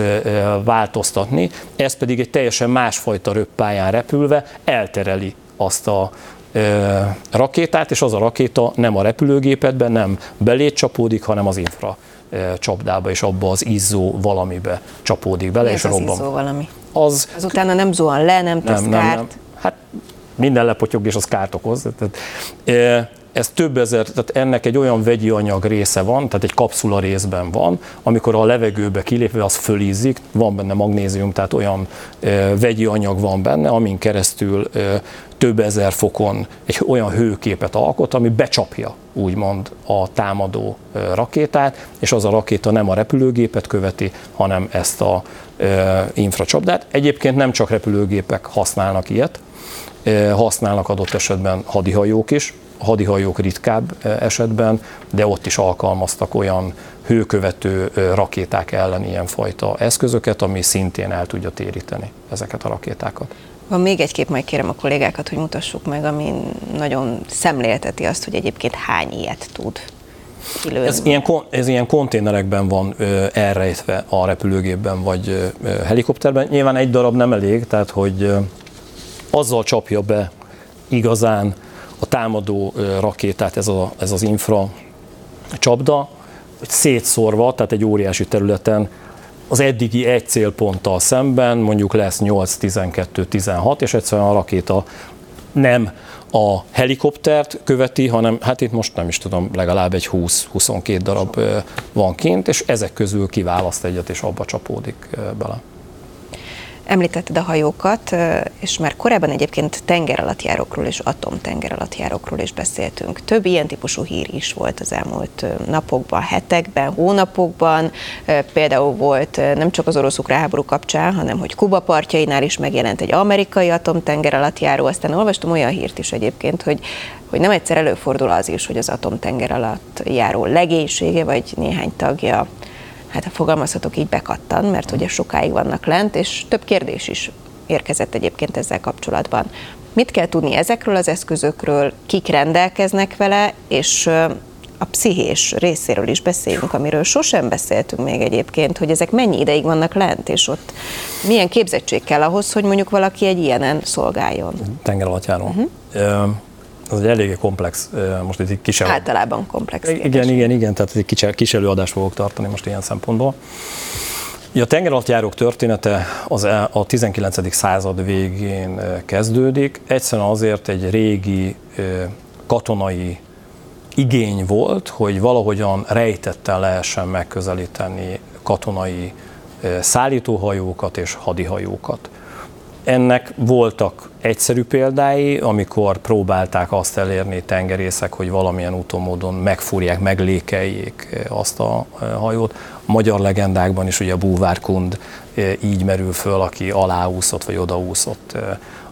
változtatni, ez pedig egy teljesen másfajta röppályán repülve eltereli azt a rakétát, és az a rakéta nem a repülőgépedben, nem belét csapódik, hanem az infra csapdába, és abba az izzó valamibe csapódik bele, Mi és robban. Az izzó valami? Az, az utána nem zuhan le, nem tesz nem? Nem, nem. Hát minden lepotyog, és az kárt okoz. Tehát, ez több ezer, tehát ennek egy olyan vegyi anyag része van, tehát egy kapszula részben van, amikor a levegőbe kilépve az fölízik, van benne magnézium, tehát olyan e, vegyi anyag van benne, amin keresztül e, több ezer fokon egy olyan hőképet alkot, ami becsapja úgymond a támadó rakétát, és az a rakéta nem a repülőgépet követi, hanem ezt a e, infracsapdát. Egyébként nem csak repülőgépek használnak ilyet, használnak adott esetben hadihajók is, hadihajók ritkább esetben, de ott is alkalmaztak olyan hőkövető rakéták ellen ilyen fajta eszközöket, ami szintén el tudja téríteni ezeket a rakétákat. Van még egy kép, majd kérem a kollégákat, hogy mutassuk meg, ami nagyon szemlélteti azt, hogy egyébként hány ilyet tud kilőni. Ez ilyen, ez ilyen konténerekben van ö, elrejtve a repülőgépben vagy ö, helikopterben. Nyilván egy darab nem elég, tehát hogy azzal csapja be igazán a támadó rakétát, ez, a, ez az infra csapda, hogy szétszórva, tehát egy óriási területen az eddigi egy célponttal szemben mondjuk lesz 8-12-16, és egyszerűen a rakéta nem a helikoptert követi, hanem hát itt most nem is tudom, legalább egy 20-22 darab van kint, és ezek közül kiválaszt egyet, és abba csapódik bele. Említetted a hajókat, és már korábban egyébként tengeralattjárókról és atomtengeralattjárókról is beszéltünk. Több ilyen típusú hír is volt az elmúlt napokban, hetekben, hónapokban. Például volt nem csak az orosz-ukrán háború kapcsán, hanem hogy Kuba partjainál is megjelent egy amerikai atomtengeralattjáró. Aztán olvastam olyan hírt is egyébként, hogy hogy nem egyszer előfordul az is, hogy az atomtenger alatt járó legénysége vagy néhány tagja hát ha fogalmazhatok így bekattan, mert ugye sokáig vannak lent, és több kérdés is érkezett egyébként ezzel kapcsolatban. Mit kell tudni ezekről az eszközökről, kik rendelkeznek vele, és a pszichés részéről is beszélünk, amiről sosem beszéltünk még egyébként, hogy ezek mennyi ideig vannak lent, és ott milyen képzettség kell ahhoz, hogy mondjuk valaki egy ilyenen szolgáljon. Tenger alatt Uh-huh az egy eléggé komplex, most itt egy kis elő... Általában komplex. Igen, kérdés. igen, igen, tehát egy kis, kis előadást fogok tartani most ilyen szempontból. A tengeralattjárók története az e, a 19. század végén kezdődik. Egyszerűen azért egy régi katonai igény volt, hogy valahogyan rejtetten lehessen megközelíteni katonai szállítóhajókat és hadihajókat. Ennek voltak egyszerű példái, amikor próbálták azt elérni tengerészek, hogy valamilyen úton módon megfúrják, meglékeljék azt a hajót. A magyar legendákban is ugye a búvárkund így merül föl, aki aláúszott vagy odaúszott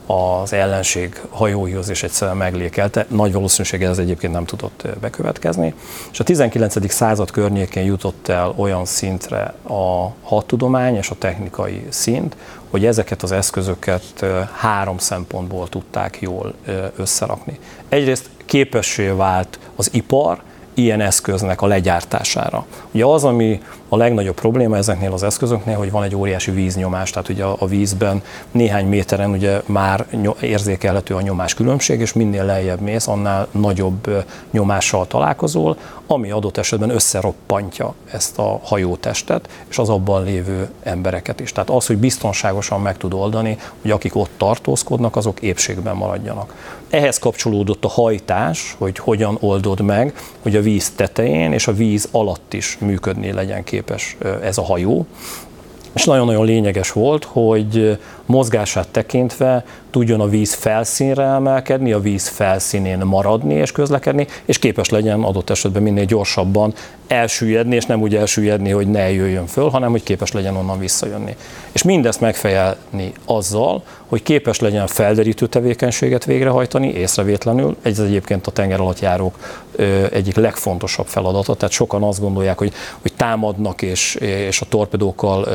az ellenség hajóihoz, és egyszerűen meglékelte. Nagy valószínűséggel ez egyébként nem tudott bekövetkezni. És a 19. század környékén jutott el olyan szintre a hadtudomány és a technikai szint, hogy ezeket az eszközöket három szempontból tudták jól összerakni. Egyrészt képessé vált az ipar, ilyen eszköznek a legyártására. Ugye az, ami a legnagyobb probléma ezeknél az eszközöknél, hogy van egy óriási víznyomás, tehát ugye a vízben néhány méteren ugye már érzékelhető a nyomás különbség, és minél lejjebb mész, annál nagyobb nyomással találkozol, ami adott esetben összeroppantja ezt a hajótestet, és az abban lévő embereket is. Tehát az, hogy biztonságosan meg tud oldani, hogy akik ott tartózkodnak, azok épségben maradjanak. Ehhez kapcsolódott a hajtás, hogy hogyan oldod meg, hogy a víz tetején és a víz alatt is működni legyen képes ez a hajó. És nagyon-nagyon lényeges volt, hogy mozgását tekintve tudjon a víz felszínre emelkedni, a víz felszínén maradni és közlekedni, és képes legyen adott esetben minél gyorsabban elsüllyedni, és nem úgy elsüllyedni, hogy ne jöjjön föl, hanem hogy képes legyen onnan visszajönni. És mindezt megfejelni azzal, hogy képes legyen felderítő tevékenységet végrehajtani észrevétlenül. Ez egyébként a tengeralattjárók egyik legfontosabb feladata, tehát sokan azt gondolják, hogy, hogy támadnak és, és a torpedókkal,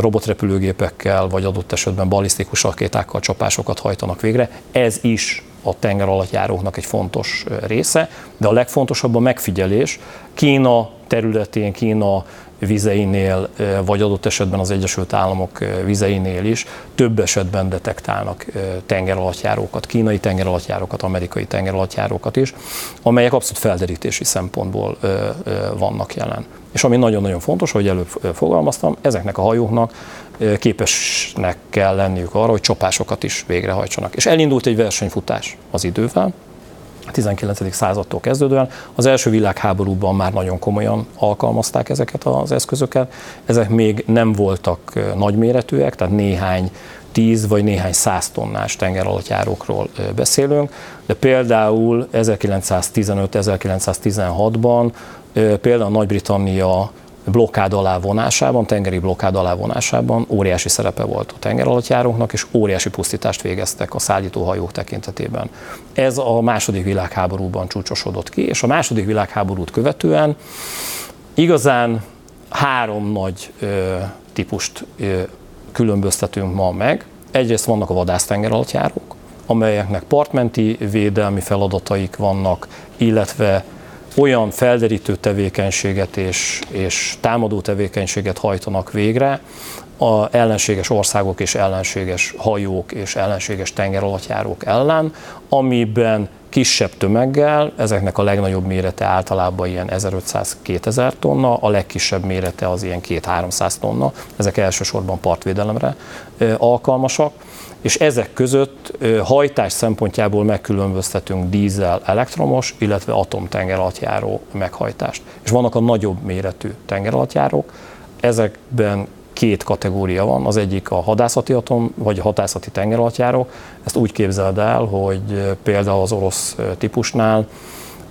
robotrepülőgépekkel, vagy adott esetben balisztikus rakétákkal csapásokat hajtanak végre. Ez is a tenger alatt egy fontos része, de a legfontosabb a megfigyelés. Kína területén, Kína vizeinél, vagy adott esetben az Egyesült Államok vizeinél is több esetben detektálnak tengeralattjárókat, kínai tengeralattjárókat, amerikai tengeralattjárókat is, amelyek abszolút felderítési szempontból vannak jelen. És ami nagyon-nagyon fontos, hogy előbb fogalmaztam, ezeknek a hajóknak képesnek kell lenniük arra, hogy csapásokat is végrehajtsanak. És elindult egy versenyfutás az idővel, a 19. századtól kezdődően. Az első világháborúban már nagyon komolyan alkalmazták ezeket az eszközöket. Ezek még nem voltak nagyméretűek, tehát néhány 10 vagy néhány száz tonnás tengeralattjárókról beszélünk, de például 1915-1916-ban például Nagy-Britannia blokkád alá vonásában, tengeri blokkád alá vonásában óriási szerepe volt a tengeralattjáróknak, és óriási pusztítást végeztek a szállítóhajók tekintetében. Ez a második világháborúban csúcsosodott ki, és a második világháborút követően igazán három nagy ö, típust ö, különböztetünk ma meg. Egyrészt vannak a vadásztengeralattjárók, amelyeknek partmenti védelmi feladataik vannak, illetve olyan felderítő tevékenységet és, és támadó tevékenységet hajtanak végre, a ellenséges országok és ellenséges hajók és ellenséges tengeralattjárók ellen, amiben kisebb tömeggel, ezeknek a legnagyobb mérete általában ilyen 1500-2000 tonna, a legkisebb mérete az ilyen 2-300 tonna, ezek elsősorban partvédelemre alkalmasak és ezek között hajtás szempontjából megkülönböztetünk dízel elektromos, illetve atomtengeralattjáró meghajtást. És vannak a nagyobb méretű tengeralattjárók, ezekben két kategória van, az egyik a hadászati atom, vagy a hadászati tengeralattjáró. Ezt úgy képzeld el, hogy például az orosz típusnál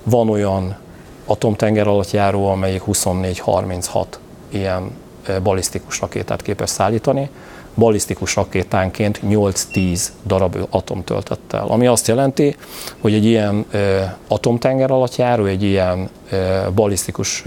van olyan atomtengeralattjáró, amelyik 24-36 ilyen balisztikus rakétát képes szállítani, balisztikus rakétánként 8-10 darab atomtöltettel. Ami azt jelenti, hogy egy ilyen atomtenger alatt járó, egy ilyen balisztikus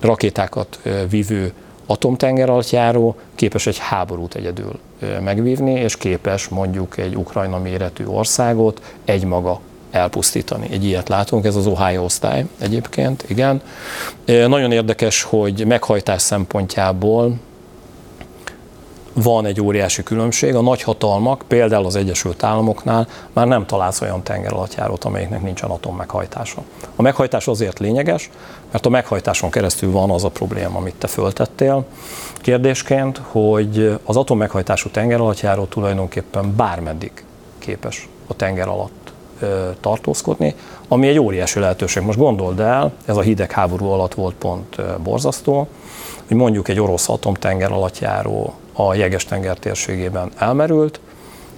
rakétákat vívő atomtenger alatt járó képes egy háborút egyedül megvívni, és képes mondjuk egy Ukrajna méretű országot egymaga elpusztítani. Egy ilyet látunk, ez az Ohio osztály egyébként, igen. Nagyon érdekes, hogy meghajtás szempontjából van egy óriási különbség. A nagyhatalmak, például az Egyesült Államoknál már nem találsz olyan tengeralattjárót, amelyiknek nincsen atommmeghajtása. A meghajtás azért lényeges, mert a meghajtáson keresztül van az a probléma, amit te föltettél kérdésként, hogy az atommeghajtású tengeralattjáró tulajdonképpen bármeddig képes a tenger alatt tartózkodni, ami egy óriási lehetőség. Most gondold el, ez a hidegháború alatt volt pont borzasztó, hogy mondjuk egy orosz atomtenger alattjáró a Jeges-tenger térségében elmerült,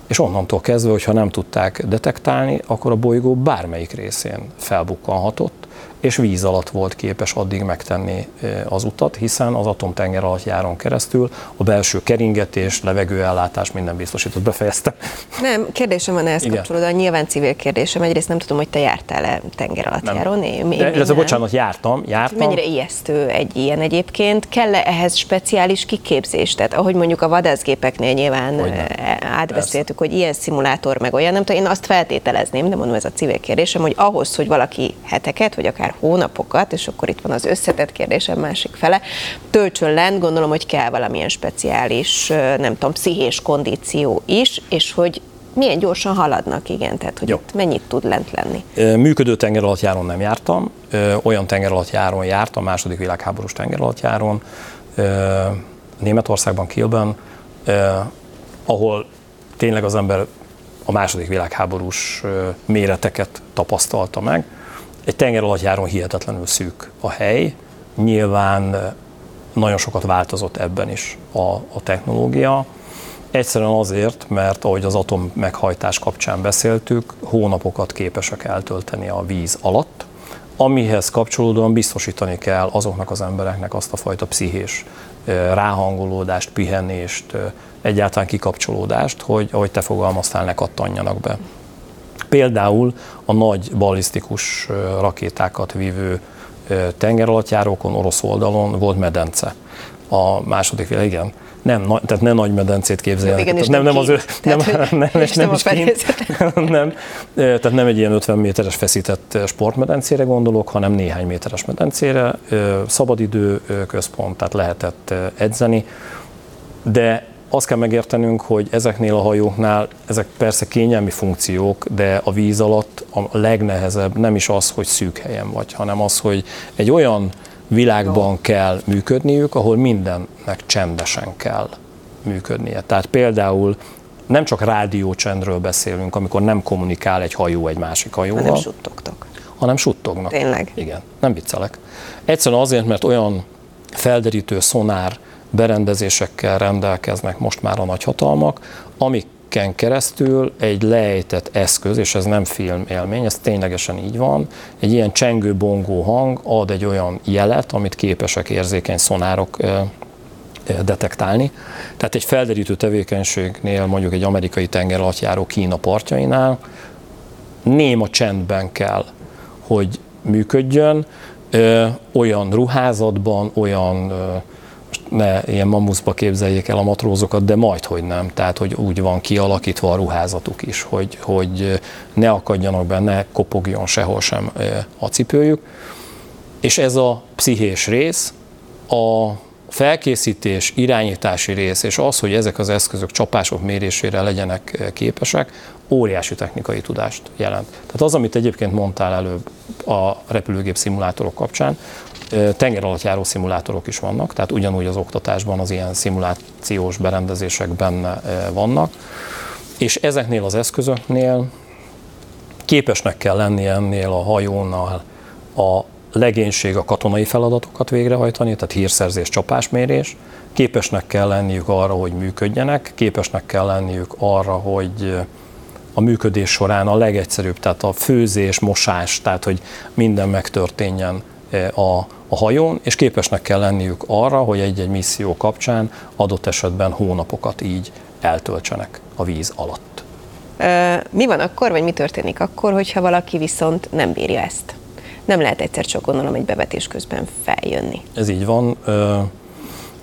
és onnantól kezdve, hogyha nem tudták detektálni, akkor a bolygó bármelyik részén felbukkanhatott, és víz alatt volt képes addig megtenni az utat, hiszen az atomtenger alatt járon keresztül a belső keringetés, levegőellátás minden biztosított. Befejezte. Nem, kérdésem van ehhez kapcsolódóan, nyilván civil kérdésem. Egyrészt nem tudom, hogy te jártál-e tenger alatt nem. járon. Én, De, ez a bocsánat, jártam, jártam. Mennyire ijesztő egy ilyen egyébként? Kell-e ehhez speciális kiképzés? Tehát ahogy mondjuk a vadászgépeknél nyilván átbeszéltük, Persze. hogy ilyen szimulátor meg olyan, nem tudom, én azt feltételezném, de mondom, ez a civil kérdésem, hogy ahhoz, hogy valaki heteket, vagy akár hónapokat, és akkor itt van az összetett kérdésem másik fele, töltsön lent, gondolom, hogy kell valamilyen speciális, nem tudom, pszichés kondíció is, és hogy milyen gyorsan haladnak, igen, tehát hogy Jó. itt mennyit tud lent lenni. Működő tengeralattjáron nem jártam, olyan tengeralattjáron jártam, második világháborús tengeralattjáron, Németországban, Kielben, ahol tényleg az ember a második világháborús méreteket tapasztalta meg. Egy tenger hihetetlenül szűk a hely, nyilván nagyon sokat változott ebben is a, a technológia. Egyszerűen azért, mert ahogy az atom meghajtás kapcsán beszéltük, hónapokat képesek eltölteni a víz alatt, amihez kapcsolódóan biztosítani kell azoknak az embereknek azt a fajta pszichés ráhangolódást, pihenést, egyáltalán kikapcsolódást, hogy ahogy te fogalmaztál, ne kattanjanak be. Például a nagy ballisztikus rakétákat vívő tengeralattjárókon, orosz oldalon volt medence. A második világ, igen, nem, tehát ne nagy medencét képzeljenek. Igen, tehát nem, nem, az, nem, nem, nem, nem, is nem, [laughs] tehát nem egy ilyen 50 méteres feszített sportmedencére gondolok, hanem néhány méteres medencére, szabadidő központ, tehát lehetett edzeni, de azt kell megértenünk, hogy ezeknél a hajóknál ezek persze kényelmi funkciók, de a víz alatt a legnehezebb nem is az, hogy szűk helyen vagy, hanem az, hogy egy olyan világban kell működniük, ahol mindennek csendesen kell működnie. Tehát például nem csak rádiócsendről beszélünk, amikor nem kommunikál egy hajó egy másik hajóval. Hanem suttogtok. Hanem suttognak. Tényleg? Igen, nem viccelek. Egyszerűen azért, mert olyan felderítő szonár berendezésekkel rendelkeznek most már a nagyhatalmak, amiken keresztül egy lejtett eszköz, és ez nem film élmény, ez ténylegesen így van, egy ilyen csengő-bongó hang ad egy olyan jelet, amit képesek érzékeny szonárok detektálni. Tehát egy felderítő tevékenységnél, mondjuk egy amerikai tengeralattjáró Kína partjainál néma csendben kell, hogy működjön, olyan ruházatban, olyan ne ilyen mamuszba képzeljék el a matrózokat, de majd, hogy nem. Tehát, hogy úgy van kialakítva a ruházatuk is, hogy, hogy ne akadjanak be, ne kopogjon sehol sem a cipőjük. És ez a pszichés rész, a felkészítés, irányítási rész, és az, hogy ezek az eszközök csapások mérésére legyenek képesek, óriási technikai tudást jelent. Tehát az, amit egyébként mondtál előbb a repülőgép szimulátorok kapcsán, tengeralattjáró szimulátorok is vannak, tehát ugyanúgy az oktatásban az ilyen szimulációs berendezések benne vannak, és ezeknél az eszközöknél képesnek kell lenni ennél a hajónál a legénység a katonai feladatokat végrehajtani, tehát hírszerzés, csapásmérés, képesnek kell lenniük arra, hogy működjenek, képesnek kell lenniük arra, hogy a működés során a legegyszerűbb, tehát a főzés, mosás, tehát hogy minden megtörténjen a, a hajón, és képesnek kell lenniük arra, hogy egy-egy misszió kapcsán adott esetben hónapokat így eltöltsenek a víz alatt. Mi van akkor, vagy mi történik akkor, hogyha valaki viszont nem bírja ezt? Nem lehet egyszer csak gondolom egy bevetés közben feljönni. Ez így van,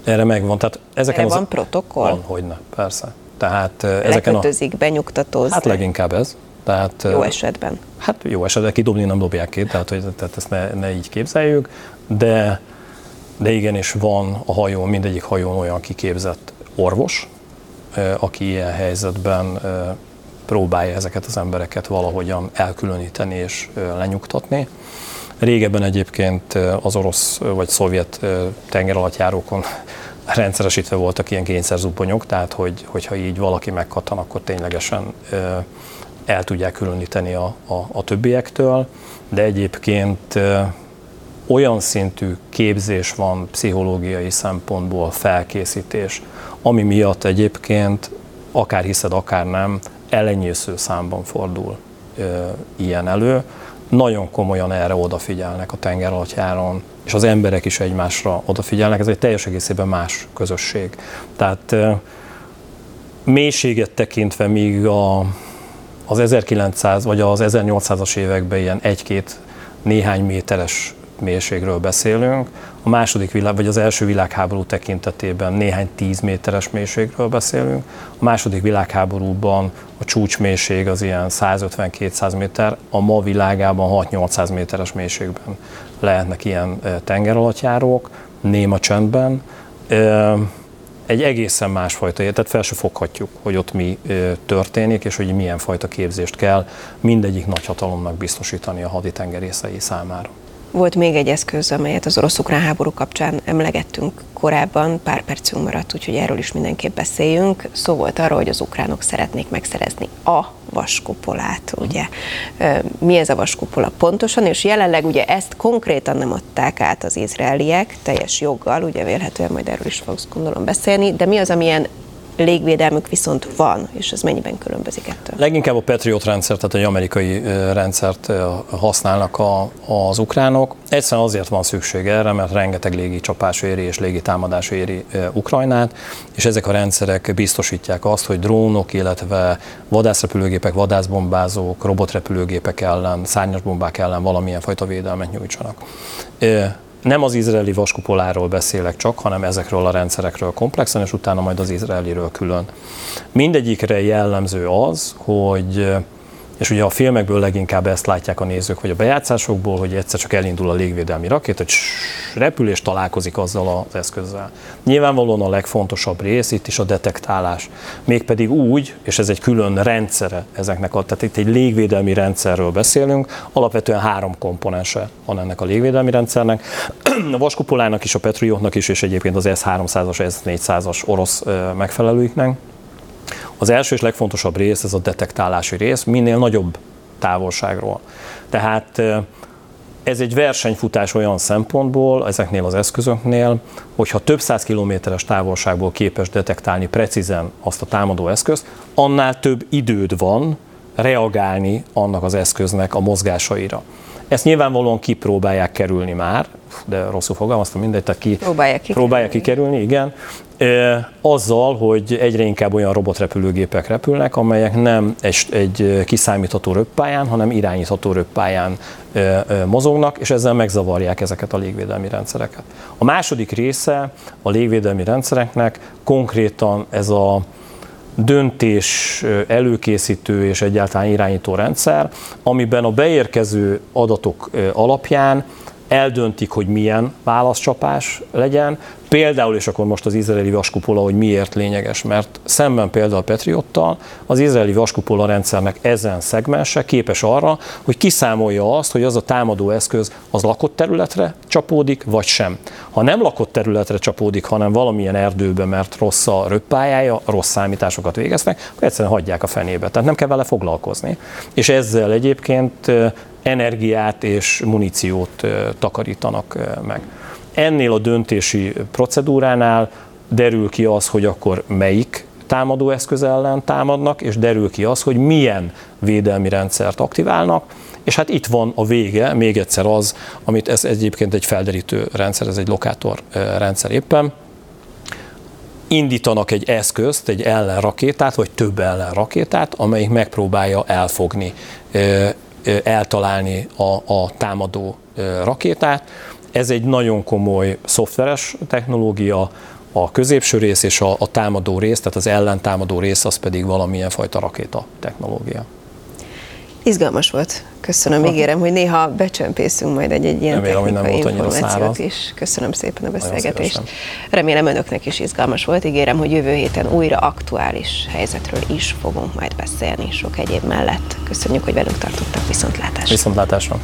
erre megvan. Tehát ezeken erre van az... protokoll? Van, hogyne, persze. Tehát ezeken a... benyugtatózni? Hát leginkább ez. Tehát, jó esetben. Hát jó esetben kidobni nem dobják ki, tehát, hogy, tehát ezt ne, ne így képzeljük, de, de igenis van a hajón, mindegyik hajón olyan kiképzett orvos, aki ilyen helyzetben próbálja ezeket az embereket valahogyan elkülöníteni és lenyugtatni. Régebben egyébként az orosz vagy szovjet tengeralattjárókon [laughs] rendszeresítve voltak ilyen kényszerzubbonyok, tehát hogy, hogyha így valaki megkattan, akkor ténylegesen el tudják különíteni a, a, a többiektől, de egyébként olyan szintű képzés van pszichológiai szempontból, felkészítés, ami miatt egyébként, akár hiszed, akár nem, elenyésző számban fordul ö, ilyen elő. nagyon komolyan erre odafigyelnek a tengeralattjáron, és az emberek is egymásra odafigyelnek, ez egy teljes egészében más közösség. Tehát mélységet tekintve míg a, az 1900 vagy az 1800-as években ilyen egy-két néhány méteres mélységről beszélünk, a második világ, vagy az első világháború tekintetében néhány tíz méteres mélységről beszélünk, a második világháborúban a csúcsmélység az ilyen 150-200 méter, a ma világában 6-800 méteres mélységben lehetnek ilyen tengeralattjárók, néma csendben. Egy egészen másfajta, tehát fel se foghatjuk, hogy ott mi történik, és hogy milyen fajta képzést kell mindegyik nagyhatalomnak biztosítani a haditengerészei számára. Volt még egy eszköz, amelyet az orosz-ukrán háború kapcsán emlegettünk korábban, pár percünk maradt, úgyhogy erről is mindenképp beszéljünk. Szó volt arról, hogy az ukránok szeretnék megszerezni a vaskupolát, ugye. Mi ez a vaskupola pontosan, és jelenleg ugye ezt konkrétan nem adták át az izraeliek, teljes joggal, ugye vélhetően majd erről is fogsz gondolom beszélni, de mi az, amilyen légvédelmük viszont van, és ez mennyiben különbözik ettől? Leginkább a Patriot rendszer, tehát egy amerikai rendszert használnak a, az ukránok. Egyszerűen azért van szükség erre, mert rengeteg légi csapás éri és légi támadás éri Ukrajnát, és ezek a rendszerek biztosítják azt, hogy drónok, illetve vadászrepülőgépek, vadászbombázók, robotrepülőgépek ellen, szárnyas bombák ellen valamilyen fajta védelmet nyújtsanak nem az izraeli vaskupoláról beszélek csak, hanem ezekről a rendszerekről komplexen, és utána majd az izraeliről külön. Mindegyikre jellemző az, hogy és ugye a filmekből leginkább ezt látják a nézők, vagy a bejátszásokból, hogy egyszer csak elindul a légvédelmi rakét, hogy repül és találkozik azzal az eszközzel. Nyilvánvalóan a legfontosabb rész itt is a detektálás. Mégpedig úgy, és ez egy külön rendszere ezeknek, a, tehát itt egy légvédelmi rendszerről beszélünk, alapvetően három komponense van ennek a légvédelmi rendszernek. A vaskupolának is, a Patriotnak is, és egyébként az S-300-as, S-400-as orosz megfelelőiknek az első és legfontosabb rész, ez a detektálási rész, minél nagyobb távolságról. Tehát ez egy versenyfutás olyan szempontból, ezeknél az eszközöknél, hogyha több száz kilométeres távolságból képes detektálni precízen azt a támadó eszközt, annál több időd van reagálni annak az eszköznek a mozgásaira. Ezt nyilvánvalóan kipróbálják kerülni már, de rosszul fogalmaztam, mindegy, tehát ki, próbálják, ki próbálják kikerülni, igen. Azzal, hogy egyre inkább olyan robotrepülőgépek repülnek, amelyek nem egy, egy kiszámítható röppályán, hanem irányítható röppályán mozognak, és ezzel megzavarják ezeket a légvédelmi rendszereket. A második része a légvédelmi rendszereknek konkrétan ez a döntés előkészítő és egyáltalán irányító rendszer, amiben a beérkező adatok alapján eldöntik, hogy milyen válaszcsapás legyen. Például, és akkor most az izraeli vaskupola, hogy miért lényeges, mert szemben például a Patriottal az izraeli vaskupola rendszernek ezen szegmense képes arra, hogy kiszámolja azt, hogy az a támadó eszköz az lakott területre csapódik, vagy sem. Ha nem lakott területre csapódik, hanem valamilyen erdőbe, mert rossz a röppályája, rossz számításokat végeznek, akkor egyszerűen hagyják a fenébe. Tehát nem kell vele foglalkozni. És ezzel egyébként energiát és muníciót takarítanak meg. Ennél a döntési procedúránál derül ki az, hogy akkor melyik támadóeszköz ellen támadnak, és derül ki az, hogy milyen védelmi rendszert aktiválnak, és hát itt van a vége, még egyszer az, amit ez egyébként egy felderítő rendszer, ez egy lokátor rendszer éppen, indítanak egy eszközt, egy ellenrakétát, vagy több ellenrakétát, amelyik megpróbálja elfogni eltalálni a, a támadó rakétát. Ez egy nagyon komoly szoftveres technológia, a középső rész és a, a támadó rész, tehát az ellentámadó rész, az pedig valamilyen fajta rakéta technológia. Izgalmas volt. Köszönöm, ígérem, hogy néha becsempészünk majd egy-egy ilyen Remélem, technikai információt is. Köszönöm szépen a beszélgetést. Remélem önöknek is izgalmas volt. Ígérem, hogy jövő héten újra aktuális helyzetről is fogunk majd beszélni sok egyéb mellett. Köszönjük, hogy velünk tartottak. Viszontlátásra. Viszontlátásra.